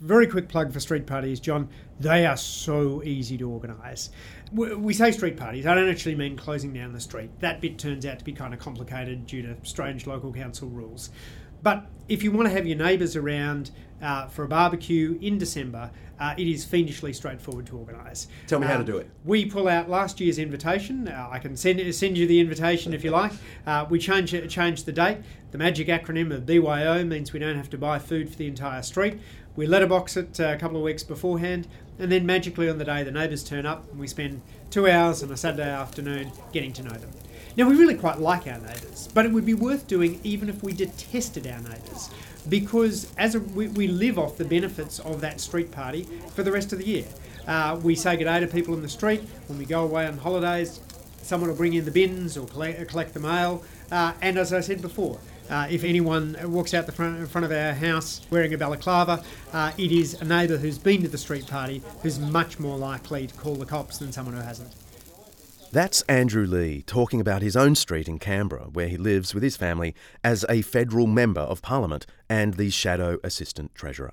Very quick plug for street parties, John. They are so easy to organise. We say street parties, I don't actually mean closing down the street. That bit turns out to be kind of complicated due to strange local council rules. But if you want to have your neighbours around uh, for a barbecue in December, uh, it is fiendishly straightforward to organise. Tell me um, how to um, do it. We pull out last year's invitation. Uh, I can send send you the invitation if you like. Uh, we change change the date. The magic acronym of BYO means we don't have to buy food for the entire street. We letterbox it uh, a couple of weeks beforehand, and then magically on the day the neighbours turn up, and we spend two hours on a Saturday afternoon getting to know them. Now, we really quite like our neighbours, but it would be worth doing even if we detested our neighbours, because as a, we, we, live off the benefits of that street party for the rest of the year. Uh, we say good day to people in the street. When we go away on holidays, someone will bring in the bins or collect, collect the mail. Uh, and as I said before, uh, if anyone walks out the front, in front of our house wearing a balaclava, uh, it is a neighbour who's been to the street party who's much more likely to call the cops than someone who hasn't. That's Andrew Leigh talking about his own street in Canberra, where he lives with his family as a federal member of parliament and the shadow assistant treasurer.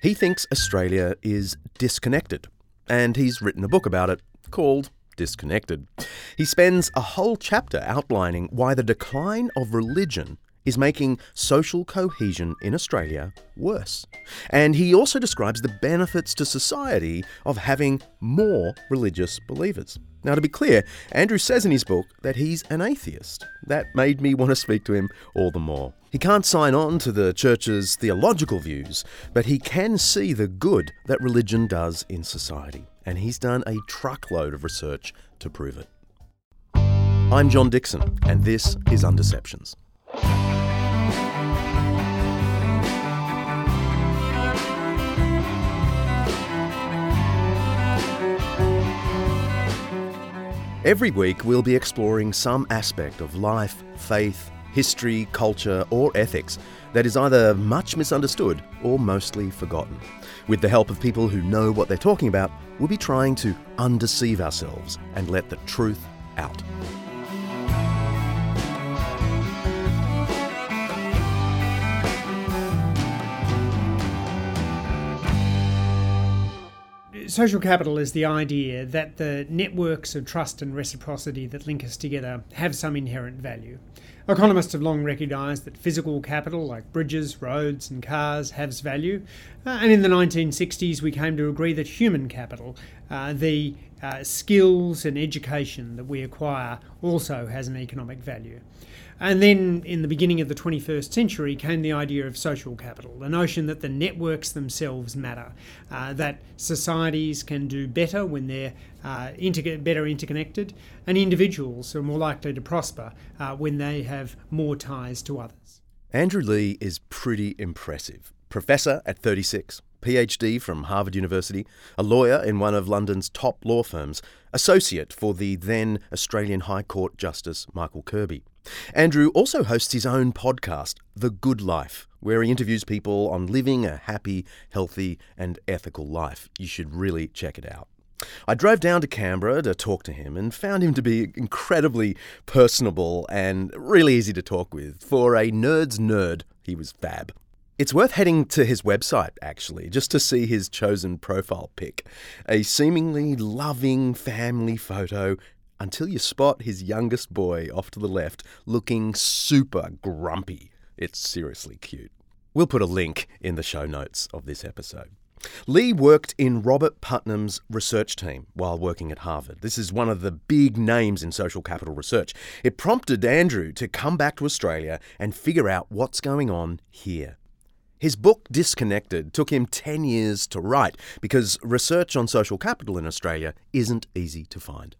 He thinks Australia is disconnected, and he's written a book about it called disconnected. He spends a whole chapter outlining why the decline of religion is making social cohesion in Australia worse. And he also describes the benefits to society of having more religious believers. Now, to be clear, Andrew says in his book that he's an atheist. That made me want to speak to him all the more. He can't sign on to the church's theological views, but he can see the good that religion does in society. And he's done a truckload of research to prove it. I'm John Dickson, and this is Undeceptions. Every week, we'll be exploring some aspect of life, faith, history, culture, or ethics that is either much misunderstood or mostly forgotten. With the help of people who know what they're talking about, we'll be trying to undeceive ourselves and let the truth out. Social capital is the idea that the networks of trust and reciprocity that link us together have some inherent value. Economists have long recognised that physical capital, like bridges, roads, and cars, has value. Uh, and in the 1960s, we came to agree that human capital, uh, the uh, skills and education that we acquire, also has an economic value. And then in the beginning of the 21st century came the idea of social capital, the notion that the networks themselves matter, uh, that societies can do better when they're uh, inter- better interconnected, and individuals are more likely to prosper uh, when they have more ties to others. Andrew Leigh is pretty impressive. Professor at 36, PhD from Harvard University, a lawyer in one of London's top law firms, associate for the then Australian High Court Justice Michael Kirby. Andrew also hosts his own podcast, The Good Life, where he interviews people on living a happy, healthy, and ethical life. You should really check it out. I drove down to Canberra to talk to him and found him to be incredibly personable and really easy to talk with. For a nerd's nerd, he was fab. It's worth heading to his website, actually, just to see his chosen profile pic. A seemingly loving family photo until you spot his youngest boy off to the left looking super grumpy. It's seriously cute. We'll put a link in the show notes of this episode. Leigh worked in Robert Putnam's research team while working at Harvard. This is one of the big names in social capital research. It prompted Andrew to come back to Australia and figure out what's going on here. His book Disconnected took him 10 years to write because research on social capital in Australia isn't easy to find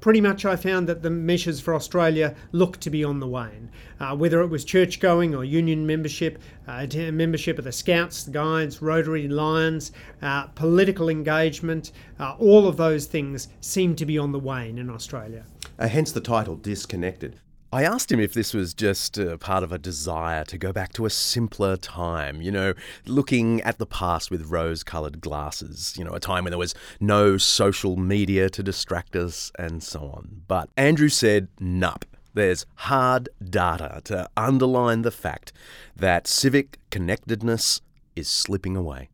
pretty much I found that the measures for Australia looked to be on the wane. Uh, whether it was church going or union membership, uh, membership of the Scouts, the Guides, Rotary, Lions, uh, political engagement, uh, all of those things seem to be on the wane in Australia. Uh, hence the title Disconnected. I asked him if this was just uh, part of a desire to go back to a simpler time, you know, looking at the past with rose coloured glasses, you know, a time when there was no social media to distract us and so on. But Andrew said, nup. There's hard data to underline the fact that civic connectedness is slipping away.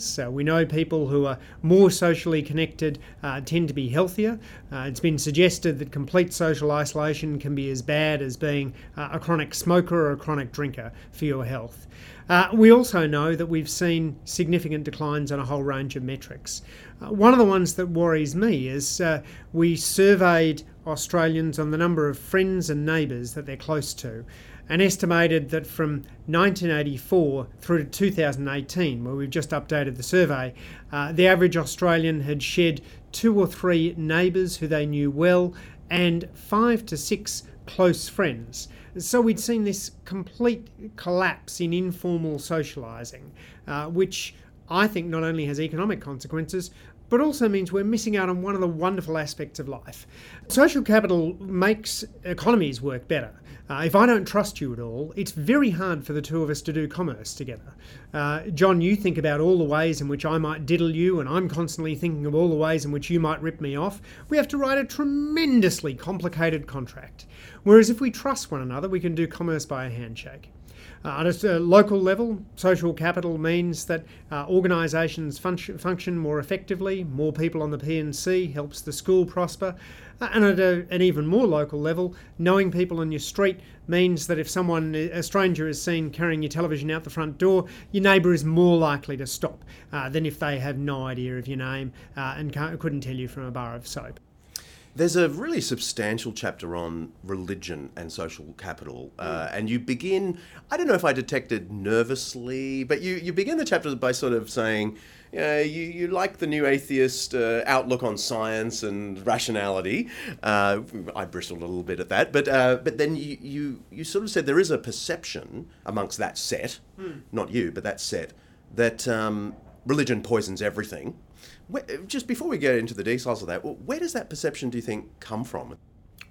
So we know people who are more socially connected uh, tend to be healthier. Uh, it's been suggested that complete social isolation can be as bad as being uh, a chronic smoker or a chronic drinker for your health. Uh, we also know that we've seen significant declines on a whole range of metrics. Uh, one of the ones that worries me is uh, we surveyed Australians on the number of friends and neighbours that they're close to and estimated that from 1984 through to 2018, where we've just updated the survey, uh, the average Australian had shed two or three neighbours who they knew well and five to six close friends. So we'd seen this complete collapse in informal socialising, uh, which I think not only has economic consequences, but also means we're missing out on one of the wonderful aspects of life. Social capital makes economies work better. Uh, if I don't trust you at all, it's very hard for the two of us to do commerce together. Uh, John, you think about all the ways in which I might diddle you, and I'm constantly thinking of all the ways in which you might rip me off. We have to write a tremendously complicated contract. Whereas if we trust one another, we can do commerce by a handshake. Uh, at a local level, social capital means that uh, organisations function, function more effectively, more people on the P&C helps the school prosper, uh, and at a, an even more local level, knowing people on your street means that if someone, a stranger, is seen carrying your television out the front door, your neighbour is more likely to stop uh, than if they have no idea of your name uh, and couldn't tell you from a bar of soap. There's a really substantial chapter on religion and social capital, uh, mm. and you begin. I don't know if I detected nervously, but you, you begin the chapter by sort of saying, uh, you, you like the new atheist uh, outlook on science and rationality. Uh, I bristled a little bit at that, but uh, but then you, you you sort of said there is a perception amongst that set, mm. not you, but that set, that um, religion poisons everything. Where, just before we get into the details of that, where does that perception, do you think, come from?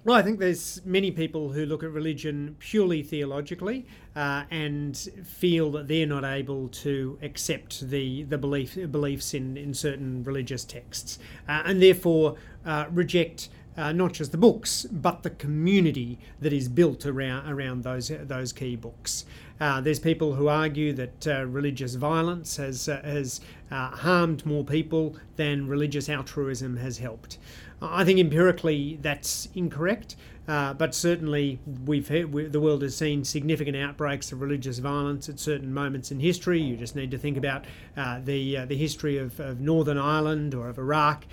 Well, I think there's many people who look at religion purely theologically uh, and feel that they're not able to accept the the belief beliefs in, in certain religious texts, uh, and therefore uh, reject uh, not just the books, but the community that is built around around those those key books. Uh, there's people who argue that uh, religious violence has uh, has uh, harmed more people than religious altruism has helped. I think empirically that's incorrect. But certainly, we've heard, we, the world has seen significant outbreaks of religious violence at certain moments in history. You just need to think about the the history of, of, Northern Ireland or of Iraq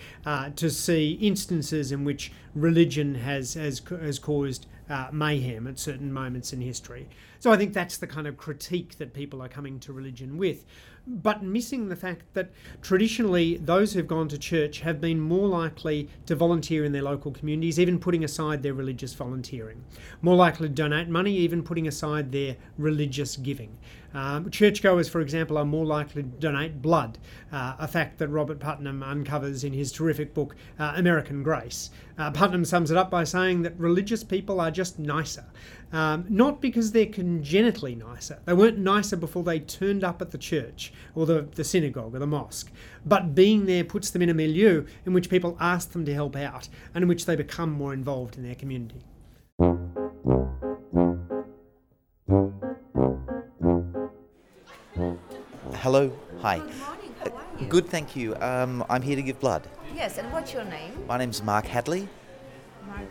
to see instances in which religion has has, has caused uh, mayhem at certain moments in history. So I think that's the kind of critique that people are coming to religion with but missing the fact that traditionally those who've gone to church have been more likely to volunteer in their local communities, even putting aside their religious volunteering, more likely to donate money, even putting aside their religious giving. Um, churchgoers, for example, are more likely to donate blood, uh, a fact that Robert Putnam uncovers in his terrific book, uh, American Grace. Uh, Putnam sums it up by saying that religious people are just nicer. Um, not because they're congenitally nicer. They weren't nicer before they turned up at the church or the, the synagogue or the mosque. But being there puts them in a milieu in which people ask them to help out and in which they become more involved in their community. Hello. Hi. Good morning. How are you? Uh, good, thank you. Um, I'm here to give blood. Yes, and what's your name? My name's Mark Hadley. Mark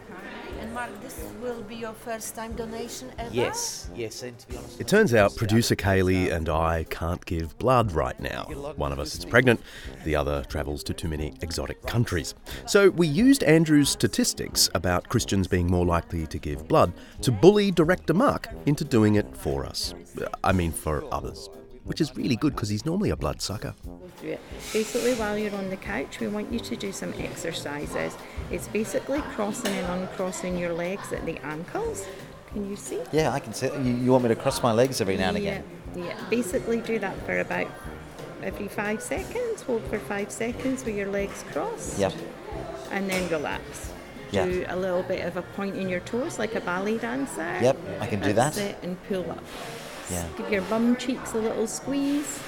And Mark, this will be your first time donation ever? Yes, yes, and to be honest. It turns out uh, producer uh, Kaylee and I can't give blood right now. One of us is pregnant, the other travels to too many exotic countries. So we used Andrew's statistics about Christians being more likely to give blood to bully director Mark into doing it for us. I mean, for others which is really good because he's normally a bloodsucker. Do it. Basically, while you're on the couch, we want you to do some exercises. It's basically crossing and uncrossing your legs at the ankles. Can you see? Yeah, I can see. You, you want me to cross my legs every now and yeah, again? Yeah. Basically, do that for about every five seconds. Hold for five seconds with your legs crossed. Yep. And then relax. Yeah. Do a little bit of a point in your toes like a ballet dancer. Yep, I can do That's that. it, and pull up. Yeah. Give your bum cheeks a little squeeze.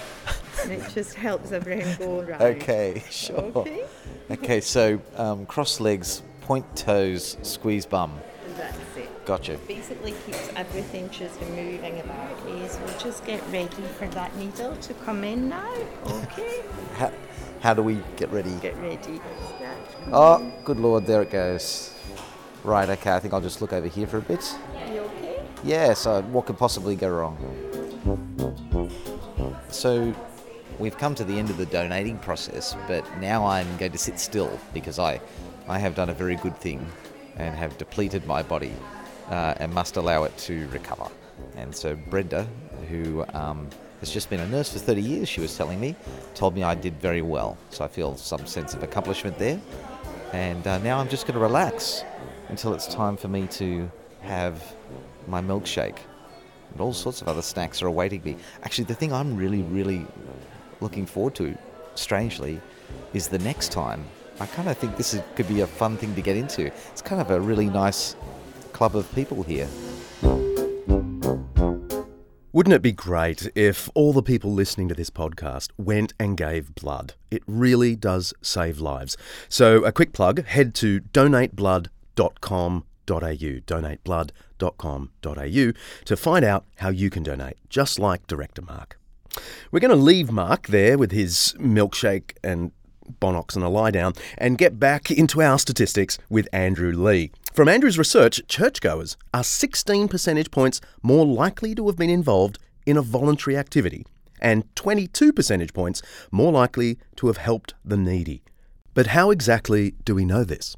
and it just helps everything go right. Okay, sure. Okay. Okay, so um, cross legs, point toes, squeeze bum. That's it. Gotcha. Basically keeps everything just moving about. Okay, so we'll just get ready for that needle to come in now. Okay. How, how do we get ready? Get ready. Oh, good lord, there it goes. Right, okay, I think I'll just look over here for a bit. Yeah, so what could possibly go wrong? So we've come to the end of the donating process, but now I'm going to sit still because I, I have done a very good thing and have depleted my body uh, and must allow it to recover. And so Brenda, who um, has just been a nurse for 30 years, she was telling me, told me I did very well. So I feel some sense of accomplishment there. And uh, now I'm just going to relax until it's time for me to have my milkshake. And all sorts of other snacks are awaiting me. Actually, the thing I'm really, really looking forward to, strangely, is the next time. I kind of think this is, could be a fun thing to get into. It's kind of a really nice club of people here. Wouldn't it be great if all the people listening to this podcast went and gave blood? It really does save lives. So, a quick plug head to donateblood.com.au, donateblood.com.au, to find out how you can donate, just like Director Mark. We're going to leave Mark there with his milkshake and Bonox and a lie down and get back into our statistics with Andrew Leigh. From Andrew's research, churchgoers are 16 percentage points more likely to have been involved in a voluntary activity and 22 percentage points more likely to have helped the needy. But how exactly do we know this?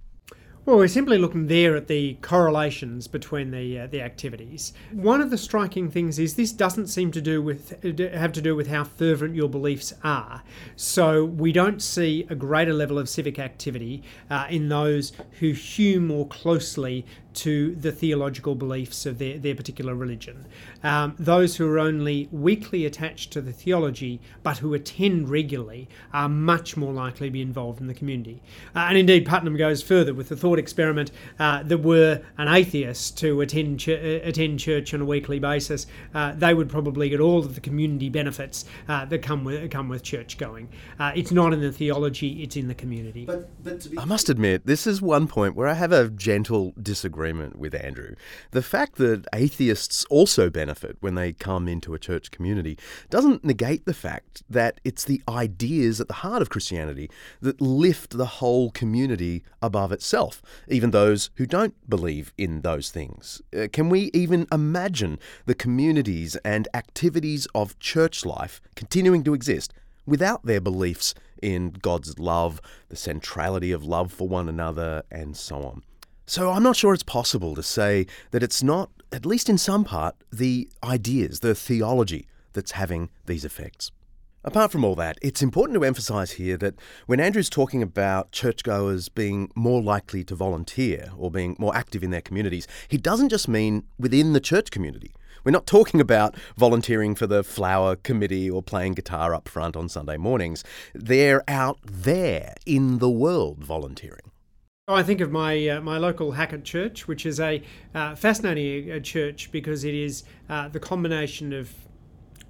Well, we're simply looking there at the correlations between the uh, the activities. One of the striking things is this doesn't seem to do with have to do with how fervent your beliefs are. So we don't see a greater level of civic activity uh, in those who hew more closely to the theological beliefs of their, their particular religion. Um, those who are only weakly attached to the theology but who attend regularly are much more likely to be involved in the community. Uh, and indeed, Putnam goes further with the thought experiment uh, that were an atheist to attend, ch- attend church on a weekly basis, uh, they would probably get all of the community benefits uh, that come with, come with church going. Uh, it's not in the theology, it's in the community. I must admit, this is one point where I have a gentle disagreement with Andrew. The fact that atheists also benefit when they come into a church community doesn't negate the fact that it's the ideas at the heart of Christianity that lift the whole community above itself, even those who don't believe in those things. Uh, can we even imagine the communities and activities of church life continuing to exist without their beliefs in God's love, the centrality of love for one another, and so on. So I'm not sure it's possible to say that it's not, at least in some part, the ideas, the theology that's having these effects. Apart from all that, it's important to emphasise here that when Andrew's talking about churchgoers being more likely to volunteer or being more active in their communities, he doesn't just mean within the church community. We're not talking about volunteering for the flower committee or playing guitar up front on Sunday mornings. They're out there in the world volunteering. Oh, I think of my uh, my local Hackett Church, which is a uh, fascinating uh, church because it is uh, the combination of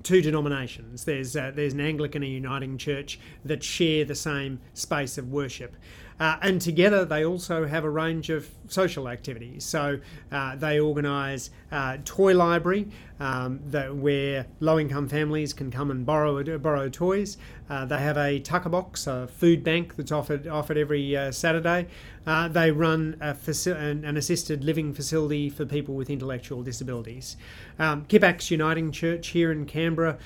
two denominations. There's uh, there's an Anglican and Uniting Church that share the same space of worship. Uh, and together they also have a range of social activities. So uh, they organise uh, toy library um, that, where low-income families can come and borrow borrow toys. Uh, they have a tucker box, a food bank that's offered offered every uh, Saturday. Uh, they run a faci- an, an, assisted living facility for people with intellectual disabilities. Um, Uniting Church here in Canberra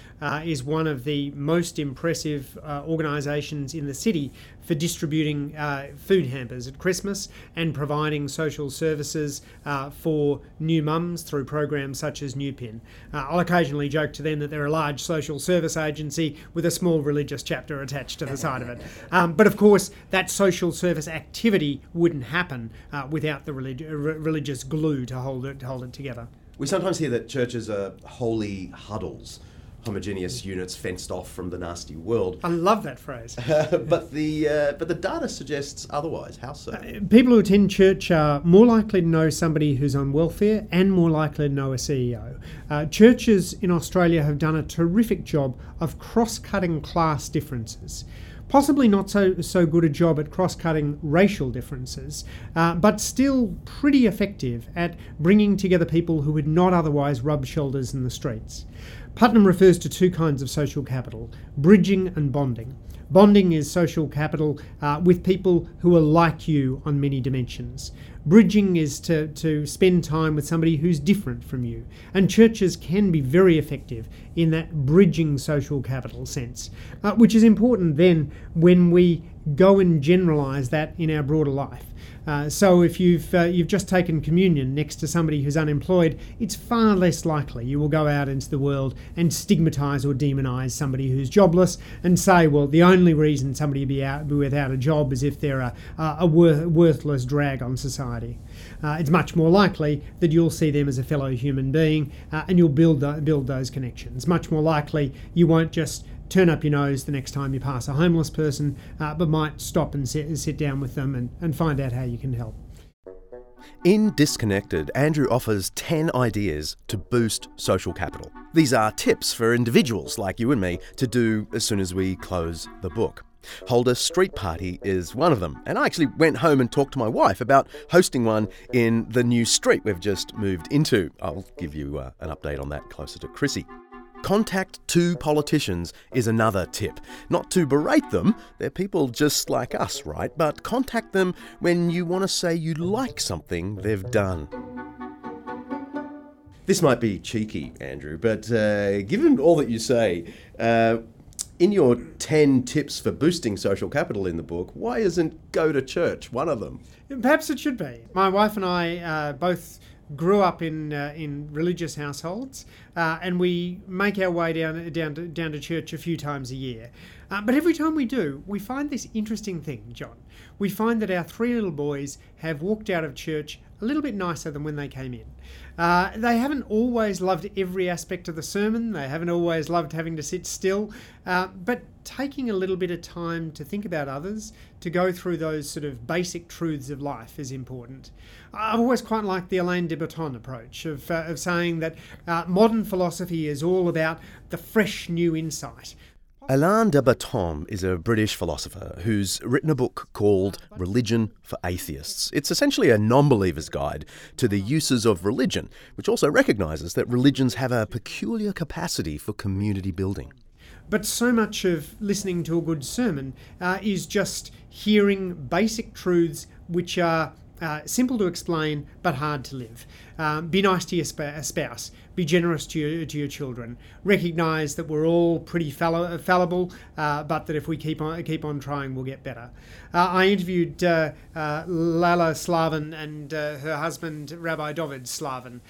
is one of the most impressive organisations in the city for distributing uh, food hampers at Christmas and providing social services uh, for new mums through programs such as New Pin. Uh, I'll occasionally joke to them that they're a large social service agency with a small religious chapter attached to the side of it. Um, but of course, that social service activity wouldn't happen uh, without the relig- religious glue to hold it, to hold it together. We sometimes hear that churches are holy huddles homogeneous units fenced off from the nasty world. I love that phrase. but the uh, but the data suggests otherwise. How so? Uh, people who attend church are more likely to know somebody who's on welfare and more likely to know a CEO. Uh, churches in Australia have done a terrific job of cross-cutting class differences possibly not so, so good a job at cross cutting racial differences, uh, but still pretty effective at bringing together people who would not otherwise rub shoulders in the streets. Putnam refers to two kinds of social capital bridging and bonding. Bonding is social capital uh, with people who are like you on many dimensions. Bridging is to, to spend time with somebody who's different from you. And churches can be very effective in that bridging social capital sense, uh, which is important then when we go and generalize that in our broader life. Uh, so if you've uh, you've just taken communion next to somebody who's unemployed, it's far less likely you will go out into the world and stigmatise or demonise somebody who's jobless and say, well, the only reason somebody be out be without a job is if they're a, a wor- worthless drag on society. Uh, it's much more likely that you'll see them as a fellow human being uh, and you'll build build those connections. Much more likely you won't just turn up your nose the next time you pass a homeless person, uh, but might stop and sit, sit down with them and, and find out how you can help. In Disconnected, Andrew offers 10 ideas to boost social capital. These are tips for individuals like you and me to do as soon as we close the book. Hold a Street Party is one of them, and I actually went home and talked to my wife about hosting one in the new street we've just moved into. I'll give you uh, an update on that closer to Chrissy. Contact two politicians is another tip. Not to berate them, they're people just like us, right? But contact them when you want to say you like something they've done. This might be cheeky, Andrew, but uh, given all that you say, uh, in your 10 tips for boosting social capital in the book, why isn't go to church one of them? Perhaps it should be. My wife and I uh, both grew up in uh, in religious households, uh, and we make our way down down to, down to church a few times a year. Uh, but every time we do, we find this interesting thing, John. We find that our three little boys have walked out of church a little bit nicer than when they came in. Uh, they haven't always loved every aspect of the sermon, they haven't always loved having to sit still, uh, but taking a little bit of time to think about others, to go through those sort of basic truths of life is important. I've always quite liked the Alain de Botton approach of, uh, of saying that uh, modern philosophy is all about the fresh new insight. Alain de Botton is a British philosopher who's written a book called Religion for Atheists. It's essentially a non believer's guide to the uses of religion, which also recognises that religions have a peculiar capacity for community building. But so much of listening to a good sermon uh, is just hearing basic truths which are uh, simple to explain but hard to live. Um, be nice to your spouse. Be generous to your, to your children. Recognize that we're all pretty falli- fallible, uh, but that if we keep on keep on trying, we'll get better. Uh, I interviewed uh, uh Lala Slavin and uh, her husband Rabbi David Slavin,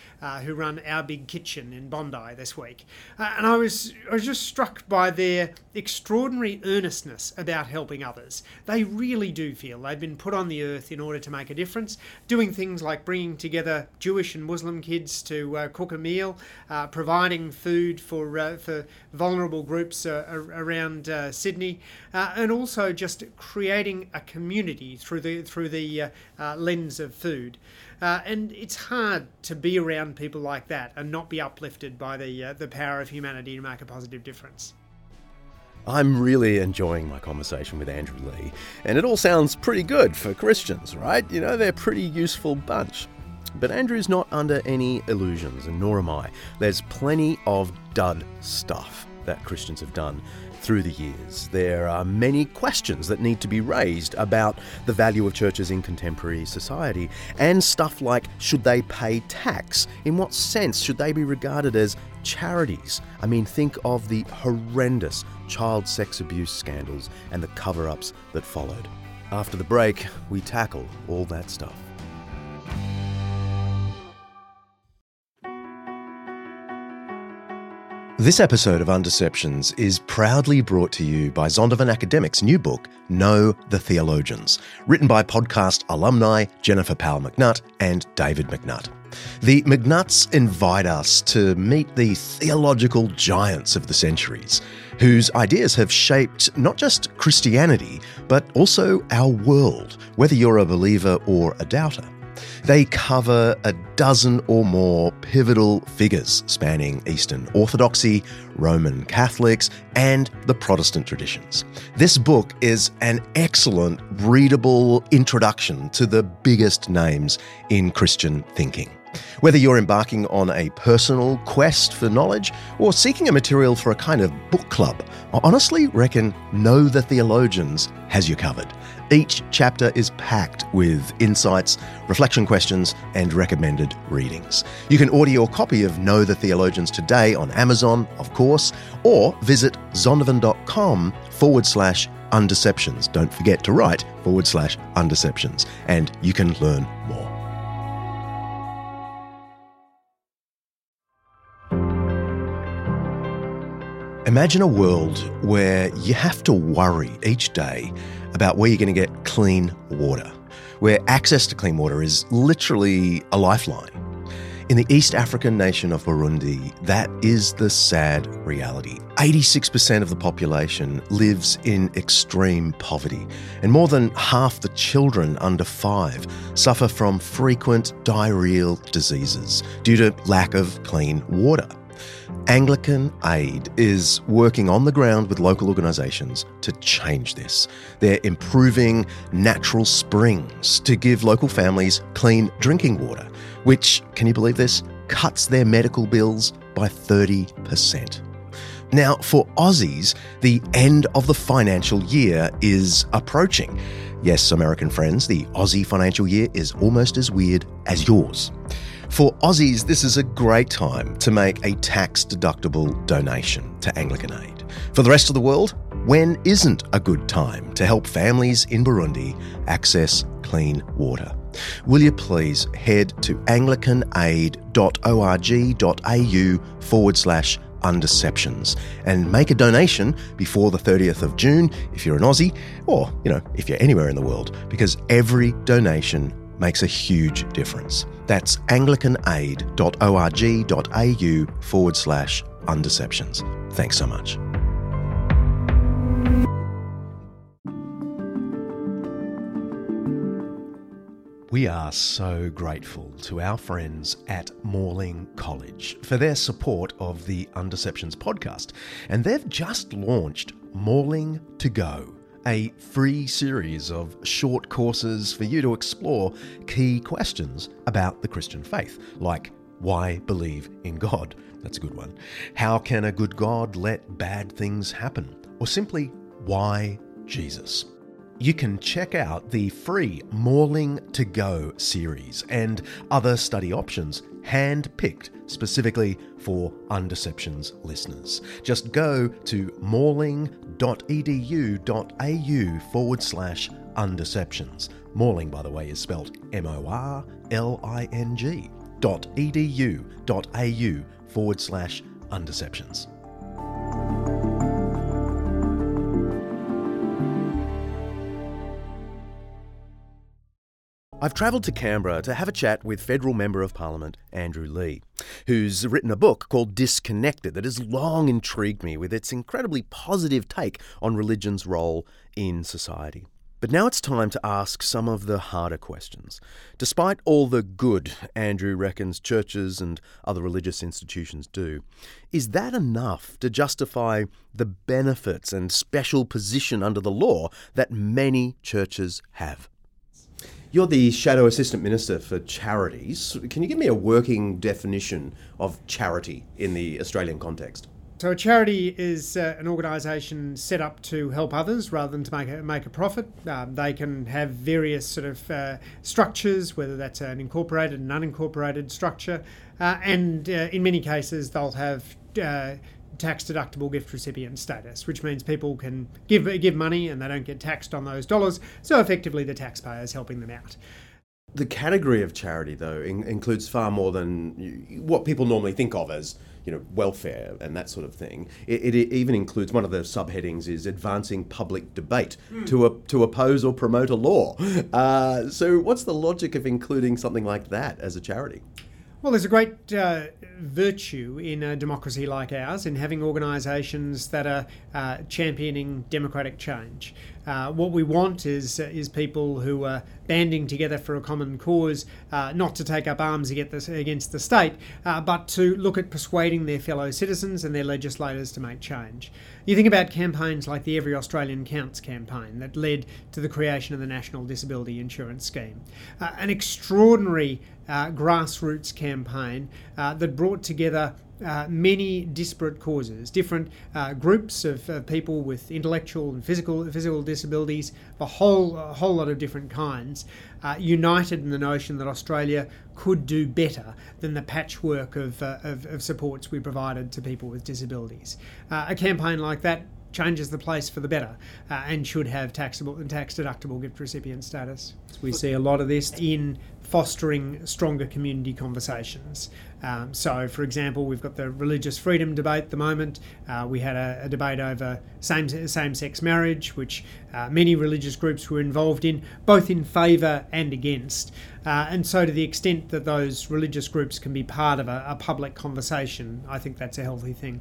who run Our Big Kitchen in Bondi this week, and I was I was just struck by their extraordinary earnestness about helping others. They really do feel they've been put on the earth in order to make a difference, doing things like bringing together Jewish and Muslim kids to cook a meal, uh, providing food for uh, for vulnerable groups uh, around uh, Sydney, uh, and also just creating a community through the through the lens of food. and it's hard to be around people like that and not be uplifted by the the power of humanity to make a positive difference. I'm really enjoying my conversation with Andrew Leigh, and it all sounds pretty good for Christians, right? You know, they're a pretty useful bunch. But Andrew's not under any illusions, and nor am I. There's plenty of dud stuff that Christians have done through the years. There are many questions that need to be raised about the value of churches in contemporary society, and stuff like should they pay tax? In what sense should they be regarded as charities? I mean, think of the horrendous child sex abuse scandals and the cover ups that followed. After the break, we tackle all that stuff. This episode of Undeceptions is proudly brought to you by Zondervan Academic's new book, Know the Theologians, written by podcast alumni Jennifer Powell McNutt and David McNutt. The McNutts invite us to meet the theological giants of the centuries, whose ideas have shaped not just Christianity, but also our world, whether you're a believer or a doubter. They cover a dozen or more pivotal figures spanning Eastern Orthodoxy, Roman Catholics, and the Protestant traditions. This book is an excellent, readable introduction to the biggest names in Christian thinking. Whether you're embarking on a personal quest for knowledge or seeking a material for a kind of book club, I honestly reckon Know the Theologians has you covered. Each chapter is packed with insights, reflection questions, and recommended readings. You can order your copy of Know the Theologians today on Amazon, of course, or visit zondervan.com forward slash undeceptions. Don't forget to write forward slash undeceptions, and you can learn more. Imagine a world where you have to worry each day about where you're going to get clean water, where access to clean water is literally a lifeline. In the East African nation of Burundi, that is the sad reality. 86% of the population lives in extreme poverty, and more than half the children under five suffer from frequent diarrheal diseases due to lack of clean water. Anglican Aid is working on the ground with local organisations to change this. They're improving natural springs to give local families clean drinking water, which, can you believe this, cuts their medical bills by 30%. Now, for Aussies, the end of the financial year is approaching. Yes, American friends, the Aussie financial year is almost as weird as yours. For Aussies, this is a great time to make a tax deductible donation to Anglican Aid. For the rest of the world, when isn't a good time to help families in Burundi access clean water? Will you please head to anglicanaid.org.au forward slash undeceptions and make a donation before the 30th of June if you're an Aussie or, you know, if you're anywhere in the world, because every donation makes a huge difference. That's anglicanaid.org.au forward slash undeceptions. Thanks so much. We are so grateful to our friends at Morling College for their support of the Undeceptions podcast. And they've just launched Morling to Go a free series of short courses for you to explore key questions about the Christian faith, like why believe in God? That's a good one. How can a good God let bad things happen? Or simply, why Jesus? You can check out the free Morling to Go series and other study options hand picked specifically for Undeceptions listeners. Just go to morling.edu.au forward slash undeceptions. Morling, by the way, is spelled M O R L I N G dot edu.au forward slash undeceptions. I've travelled to Canberra to have a chat with Federal Member of Parliament Andrew Leigh, who's written a book called Disconnected that has long intrigued me with its incredibly positive take on religion's role in society. But now it's time to ask some of the harder questions. Despite all the good Andrew reckons churches and other religious institutions do, is that enough to justify the benefits and special position under the law that many churches have? You're the Shadow Assistant Minister for Charities. Can you give me a working definition of charity in the Australian context? So a charity is uh, an organisation set up to help others rather than to make a, make a profit. Um, they can have various sort of uh, structures, whether that's an incorporated and unincorporated structure, uh, and uh, in many cases they'll have uh, tax deductible gift recipient status, which means people can give give money and they don't get taxed on those dollars. So effectively, the taxpayer is helping them out. The category of charity, though, in- includes far more than what people normally think of as you know welfare and that sort of thing. It, it even includes one of the subheadings is advancing public debate to a, to oppose or promote a law. Uh, so, what's the logic of including something like that as a charity? Well, there's a great uh, virtue in a democracy like ours in having organisations that are uh, championing democratic change. Uh, what we want is uh, is people who are banding together for a common cause, uh, not to take up arms against the, state, uh, but to look at persuading their fellow citizens and their legislators to make change. You think about campaigns like the Every Australian Counts campaign that led to the creation of the National Disability Insurance Scheme, uh, an extraordinary grassroots campaign that brought together uh, many disparate causes, different uh, groups of uh, people with intellectual and physical physical disabilities, a whole a whole lot of different kinds, uh, united in the notion that Australia could do better than the patchwork of, uh, of, of supports we provided to people with disabilities. Uh, a campaign like that changes the place for the better uh, and should have taxable and tax deductible gift recipient status. We see a lot of this in fostering stronger community conversations. Um, so, for example, we've got the religious freedom debate at the moment. Uh, we had a, a, debate over same same sex marriage, which uh, many religious groups were involved in, both in favour and against. Uh, and so, to the extent that those religious groups can be part of a, a public conversation, I think that's a healthy thing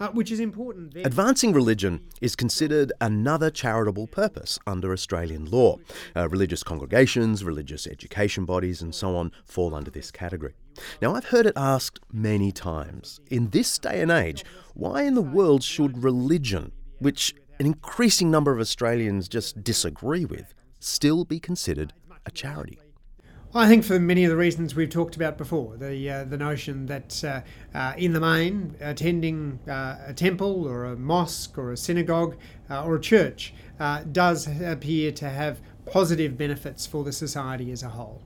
uh, which is important. Advancing religion is considered another charitable purpose under Australian law. Uh, religious congregations, religious education bodies, and so on fall under this category. Now, I've heard it asked many times in this day and age, why in the world should religion, which an increasing number of Australians just disagree with, still be considered a charity? I think for many of the reasons we've talked about before, the uh, the notion that uh, uh, in the main, attending uh, a temple or a mosque or a synagogue uh, or a church uh, does appear to have positive benefits for the society as a whole.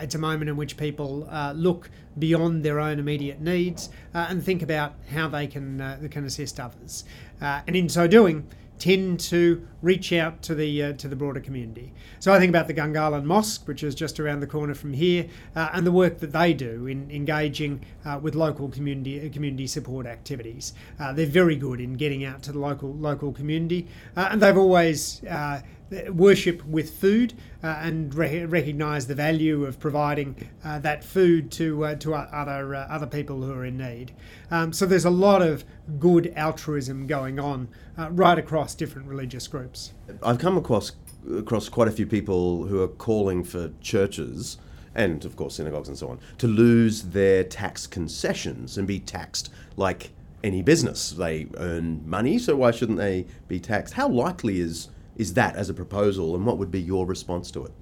it's a moment in which people look beyond their own immediate needs and think about how they can can assist others, and in so doing tend to reach out to the uh, to the broader community. So I think about the Gungahlin Mosque, which is just around the corner from here, uh, and the work that they do in engaging uh, with local community community support activities. Uh, they're very good in getting out to the local local community, uh, and they've always uh, worship with food uh, and re- recognise the value of providing uh, that food to uh, to other uh, other people who are in need. Um, so there's a lot of good altruism going on uh, right across different religious groups. I've come across across quite a few people who are calling for churches and of course synagogues and so on to lose their tax concessions and be taxed like any business. They earn money, so why shouldn't they be taxed? How likely is is that as a proposal, and what would be your response to it?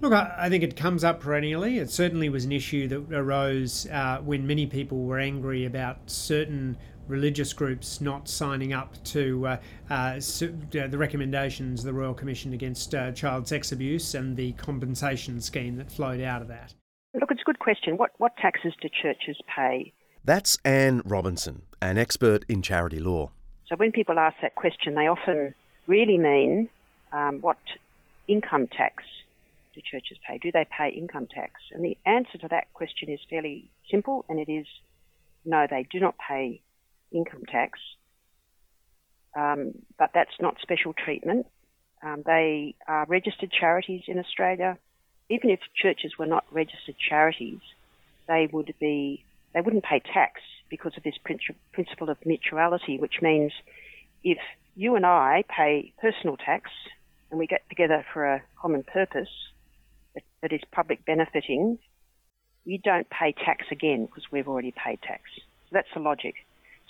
Look, I, think it comes up perennially. It certainly was an issue that arose uh, when many people were angry about certain religious groups not signing up to uh, uh, the recommendations of the Royal Commission against uh, child sex abuse and the compensation scheme that flowed out of that. Look, it's a good question. What, what taxes do churches pay? That's Anne Robinson, an expert in charity law. So when people ask that question, they often really mean um, what income tax do churches pay? Do they pay income tax? And the answer to that question is fairly simple, and it is no, they do not pay income tax. Um, but that's not special treatment. Um, they are registered charities in Australia. Even if churches were not registered charities, they would be they wouldn't pay tax because of this principle of mutuality, which means if you and I pay personal tax and we get together for a common purpose that, that is public benefiting, we don't pay tax again because we've already paid tax. So that's the logic.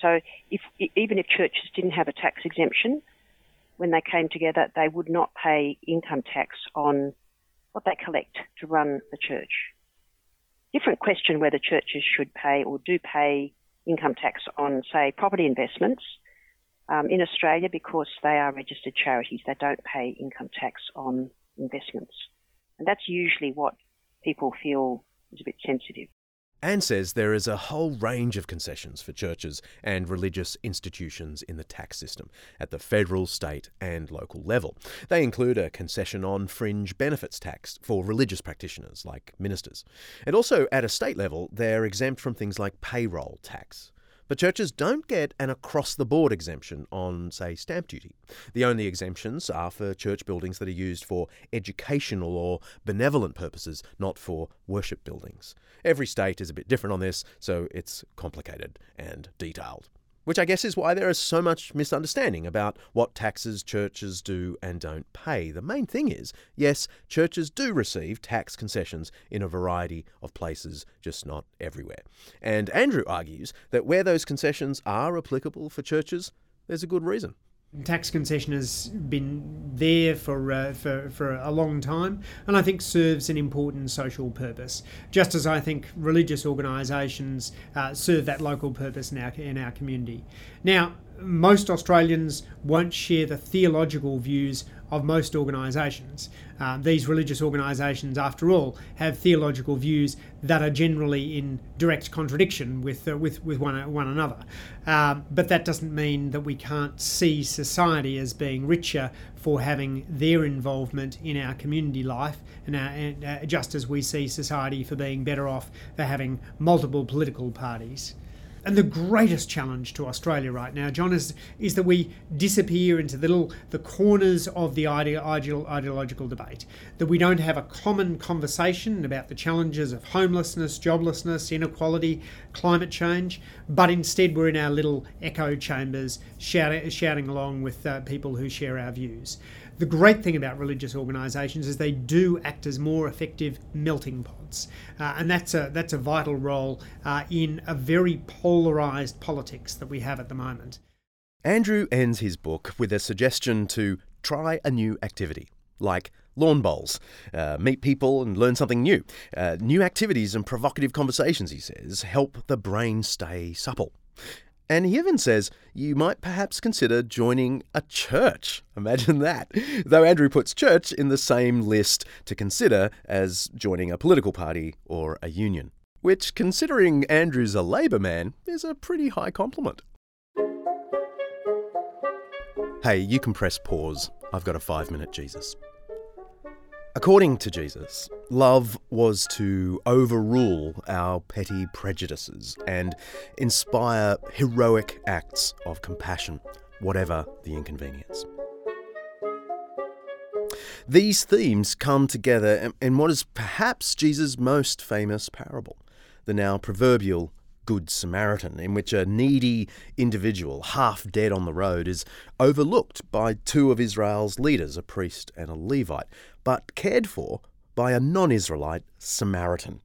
So if, even if churches didn't have a tax exemption, when they came together, they would not pay income tax on what they collect to run the church. Different question whether churches should pay or do pay income tax on, say, property investments um, in Australia, because they are registered charities, they don't pay income tax on investments. And that's usually what people feel is a bit sensitive. Anne says there is a whole range of concessions for churches and religious institutions in the tax system at the federal, state, and local level. They include a concession on fringe benefits tax for religious practitioners like ministers. And also at a state level, they're exempt from things like payroll tax. But churches don't get an across the board exemption on, say, stamp duty. The only exemptions are for church buildings that are used for educational or benevolent purposes, not for worship buildings. Every state is a bit different on this, so it's complicated and detailed. Which I guess is why there is so much misunderstanding about what taxes churches do and don't pay. The main thing is yes, churches do receive tax concessions in a variety of places, just not everywhere. And Andrew argues that where those concessions are applicable for churches, there's a good reason tax concession has been there for, uh, for, for a long time and I think serves an important social purpose, just as I think religious organisations uh, serve that local purpose in our, in our community. Now, most Australians won't share the theological views of most organisations. Uh, these religious organisations, after all, have theological views that are generally in direct contradiction with uh, with with one one another. Um, but that doesn't mean that we can't see society as being richer for having their involvement in our community life, and, our, and uh, just as we see society for being better off for having multiple political parties. And the greatest challenge to Australia right now, John, is, is that we disappear into the little the corners of the ide- ideological debate. That we don't have a common conversation about the challenges of homelessness, joblessness, inequality, climate change, but instead we're in our little echo chambers shouting, shouting along with uh, people who share our views. The great thing about religious organisations is they do act as more effective melting pots, uh, and that's a that's a vital role uh, in a very polarised politics that we have at the moment. Andrew ends his book with a suggestion to try a new activity, like lawn bowls, uh, meet people and learn something new. Uh, new activities and provocative conversations, he says, help the brain stay supple. And he even says you might perhaps consider joining a church. Imagine that. Though Andrew puts church in the same list to consider as joining a political party or a union. Which, considering Andrew's a Labor man, is a pretty high compliment. Hey, you can press pause. I've got a five minute Jesus. According to Jesus, love was to overrule our petty prejudices and inspire heroic acts of compassion, whatever the inconvenience. These themes come together in what is perhaps Jesus' most famous parable, the now proverbial Good Samaritan, in which a needy individual, half dead on the road, is overlooked by two of Israel's leaders, a priest and a Levite, but cared for by a non Israelite Samaritan.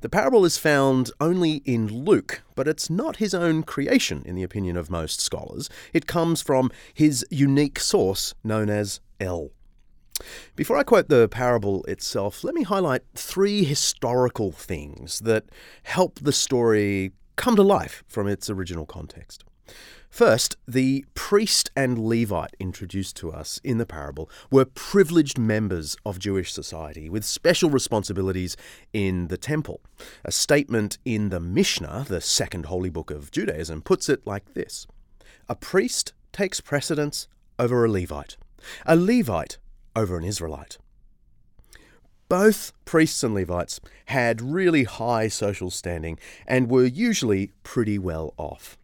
The parable is found only in Luke, but it's not his own creation, in the opinion of most scholars. It comes from his unique source known as L. Before I quote the parable itself, let me highlight three historical things that help the story come to life from its original context. First, the priest and Levite introduced to us in the parable were privileged members of Jewish society with special responsibilities in the temple. A statement in the Mishnah, the second holy book of Judaism, puts it like this A priest takes precedence over a Levite, a Levite over an Israelite. Both priests and Levites had really high social standing and were usually pretty well off.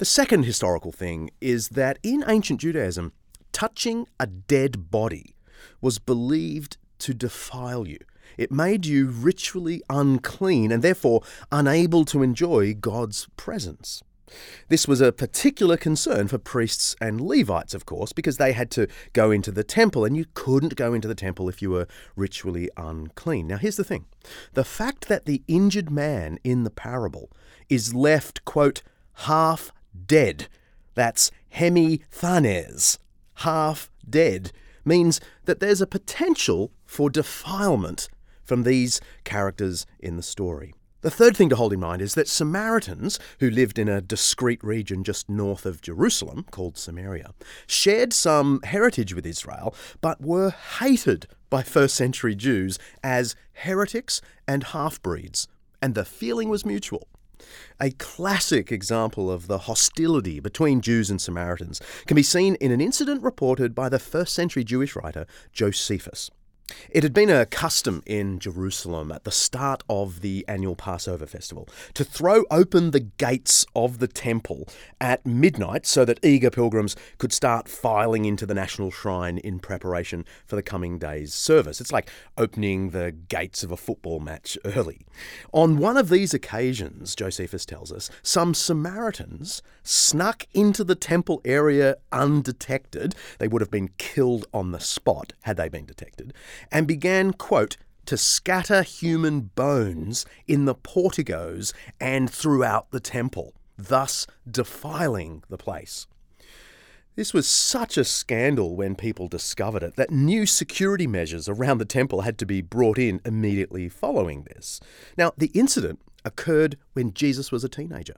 The second historical thing is that in ancient Judaism, touching a dead body was believed to defile you. It made you ritually unclean and therefore unable to enjoy God's presence. This was a particular concern for priests and Levites, of course, because they had to go into the temple, and you couldn't go into the temple if you were ritually unclean. Now, here's the thing the fact that the injured man in the parable is left, quote, half dead, that's hemithanes, half dead, means that there's a potential for defilement from these characters in the story. The third thing to hold in mind is that Samaritans, who lived in a discrete region just north of Jerusalem called Samaria, shared some heritage with Israel, but were hated by first century Jews as heretics and half breeds. and the feeling was mutual. A classic example of the hostility between Jews and Samaritans can be seen in an incident reported by the first century Jewish writer Josephus. It had been a custom in Jerusalem at the start of the annual Passover festival to throw open the gates of the temple at midnight so that eager pilgrims could start filing into the national shrine in preparation for the coming day's service. It's like opening the gates of a football match early. On one of these occasions, Josephus tells us, some Samaritans snuck into the temple area undetected. They would have been killed on the spot had they been detected and began, quote, to scatter human bones in the porticos and throughout the temple, thus defiling the place. This was such a scandal when people discovered it that new security measures around the temple had to be brought in immediately following this. Now, the incident occurred when Jesus was a teenager.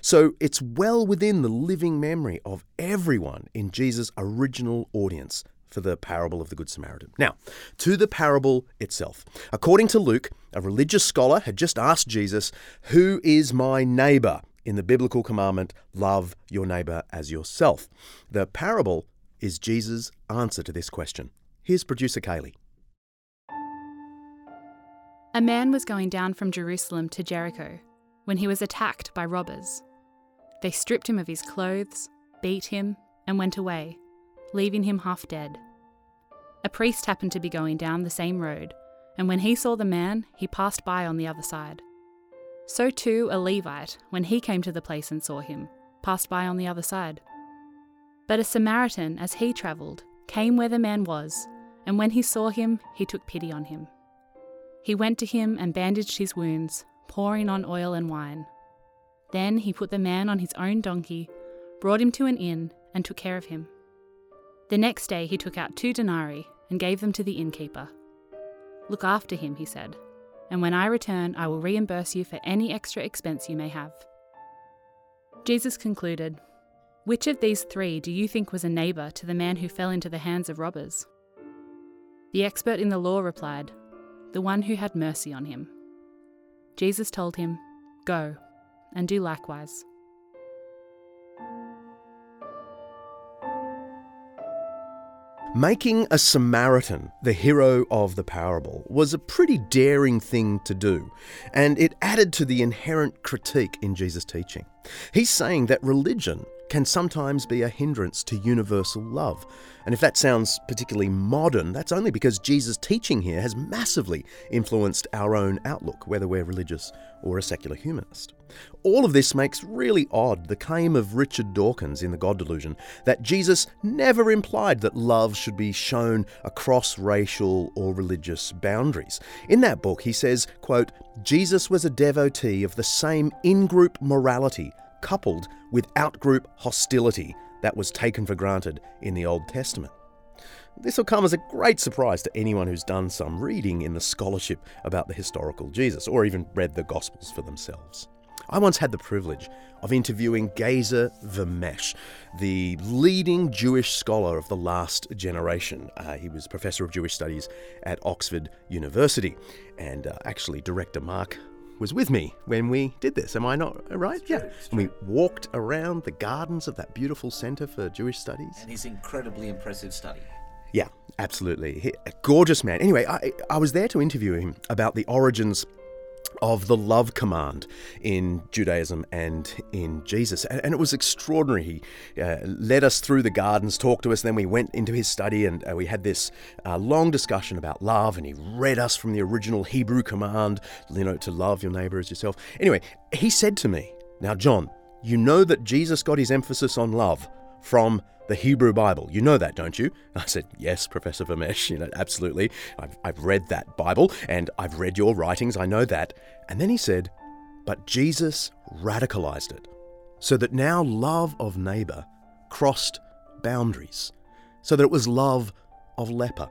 So it's well within the living memory of everyone in Jesus' original audience for the parable of the Good Samaritan. Now, to the parable itself. According to Luke, a religious scholar had just asked Jesus, Who is my neighbour? in the biblical commandment, Love your neighbour as yourself. The parable is Jesus' answer to this question. Here's producer Kaylee. A man was going down from Jerusalem to Jericho when he was attacked by robbers. They stripped him of his clothes, beat him, and went away leaving him half dead. A priest happened to be going down the same road, and when he saw the man, he passed by on the other side. So too a Levite, when he came to the place and saw him, passed by on the other side. But a Samaritan, as he travelled, came where the man was, and when he saw him, he took pity on him. He went to him and bandaged his wounds, pouring on oil and wine. Then he put the man on his own donkey, brought him to an inn, and took care of him. The next day he took out two denarii and gave them to the innkeeper. Look after him, he said, and when I return, I will reimburse you for any extra expense you may have. Jesus concluded, Which of these three do you think was a neighbour to the man who fell into the hands of robbers? The expert in the law replied, The one who had mercy on him. Jesus told him, Go and do likewise. Making a Samaritan the hero of the parable was a pretty daring thing to do, and it added to the inherent critique in Jesus' teaching. He's saying that religion can sometimes be a hindrance to universal love. And if that sounds particularly modern, that's only because Jesus' teaching here has massively influenced our own outlook, whether we're religious or a secular humanist. All of this makes really odd the claim of Richard Dawkins in The God Delusion that Jesus never implied that love should be shown across racial or religious boundaries. In that book, he says, quote, Jesus was a devotee of the same in-group morality coupled with out-group hostility that was taken for granted in the Old Testament. This will come as a great surprise to anyone who's done some reading in the scholarship about the historical Jesus or even read the Gospels for themselves. I once had the privilege of interviewing Geza Vermes, the leading Jewish scholar of the last generation. Uh, he was professor of Jewish studies at Oxford University, and uh, actually, director Mark was with me when we did this. Am I not right? True, yeah. And we walked around the gardens of that beautiful Centre for Jewish Studies. And his incredibly impressive study. Yeah, absolutely. He, a gorgeous man. Anyway, I, I was there to interview him about the origins of the love command in Judaism and in Jesus. And, it was extraordinary. He uh, led us through the gardens, talked to us, then we went into his study and uh, we had this uh, long discussion about love. And he read us from the original Hebrew command, you know, to love your neighbor as yourself. Anyway, he said to me, Now, John, you know that Jesus got his emphasis on love from the Hebrew Bible. You know that, don't you? I said, Yes, Professor Vermes, you know, absolutely. I've, I've read that Bible and I've read your writings, I know that. And then he said, But Jesus radicalized it so that now love of neighbor crossed boundaries, so that it was love of leper,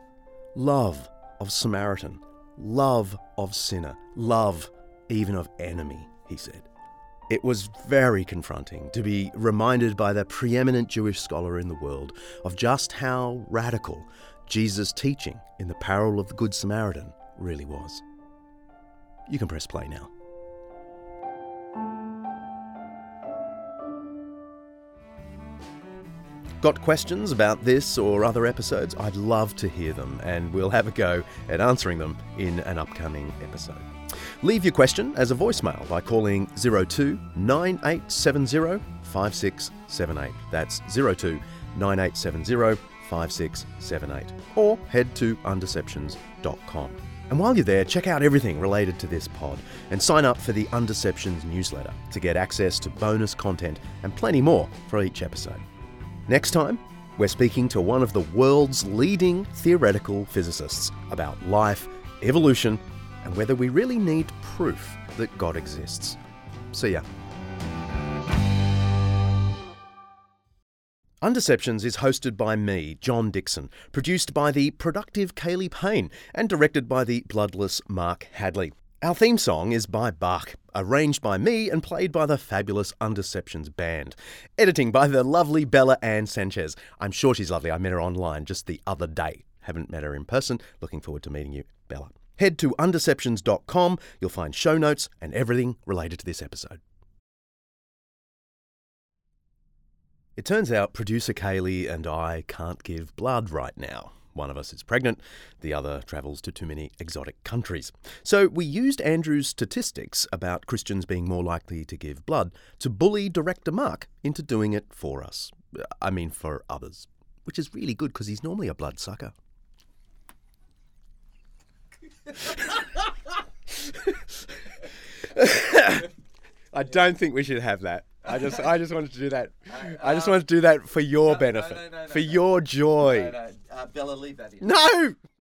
love of Samaritan, love of sinner, love even of enemy, he said. It was very confronting to be reminded by the preeminent Jewish scholar in the world of just how radical Jesus' teaching in the parable of the Good Samaritan really was. You can press play now. Got questions about this or other episodes? I'd love to hear them, and we'll have a go at answering them in an upcoming episode. Leave your question as a voicemail by calling 02 9870 5678. That's 02 9870 5678. Or head to undeceptions.com. And while you're there, check out everything related to this pod and sign up for the Undeceptions newsletter to get access to bonus content and plenty more for each episode. Next time, we're speaking to one of the world's leading theoretical physicists about life, evolution, and whether we really need proof that God exists. See ya. Undeceptions is hosted by me, John Dickson, produced by the productive Kaylee Payne, and directed by the bloodless Mark Hadley. Our theme song is by Bach, arranged by me and played by the fabulous Undeceptions band. Editing by the lovely Bella Ann Sanchez. I'm sure she's lovely. I met her online just the other day. Haven't met her in person. Looking forward to meeting you, Bella. Head to undeceptions.com. You'll find show notes and everything related to this episode. It turns out producer Kaylee and I can't give blood right now. One of us is pregnant, the other travels to too many exotic countries. So we used Andrew's statistics about Christians being more likely to give blood to bully director Mark into doing it for us. I mean, for others. Which is really good because he's normally a blood sucker. I don't think we should have that. I just, I just wanted to do that. I just wanted to do that for your benefit, for your joy. Uh, Bella, leave that in. No!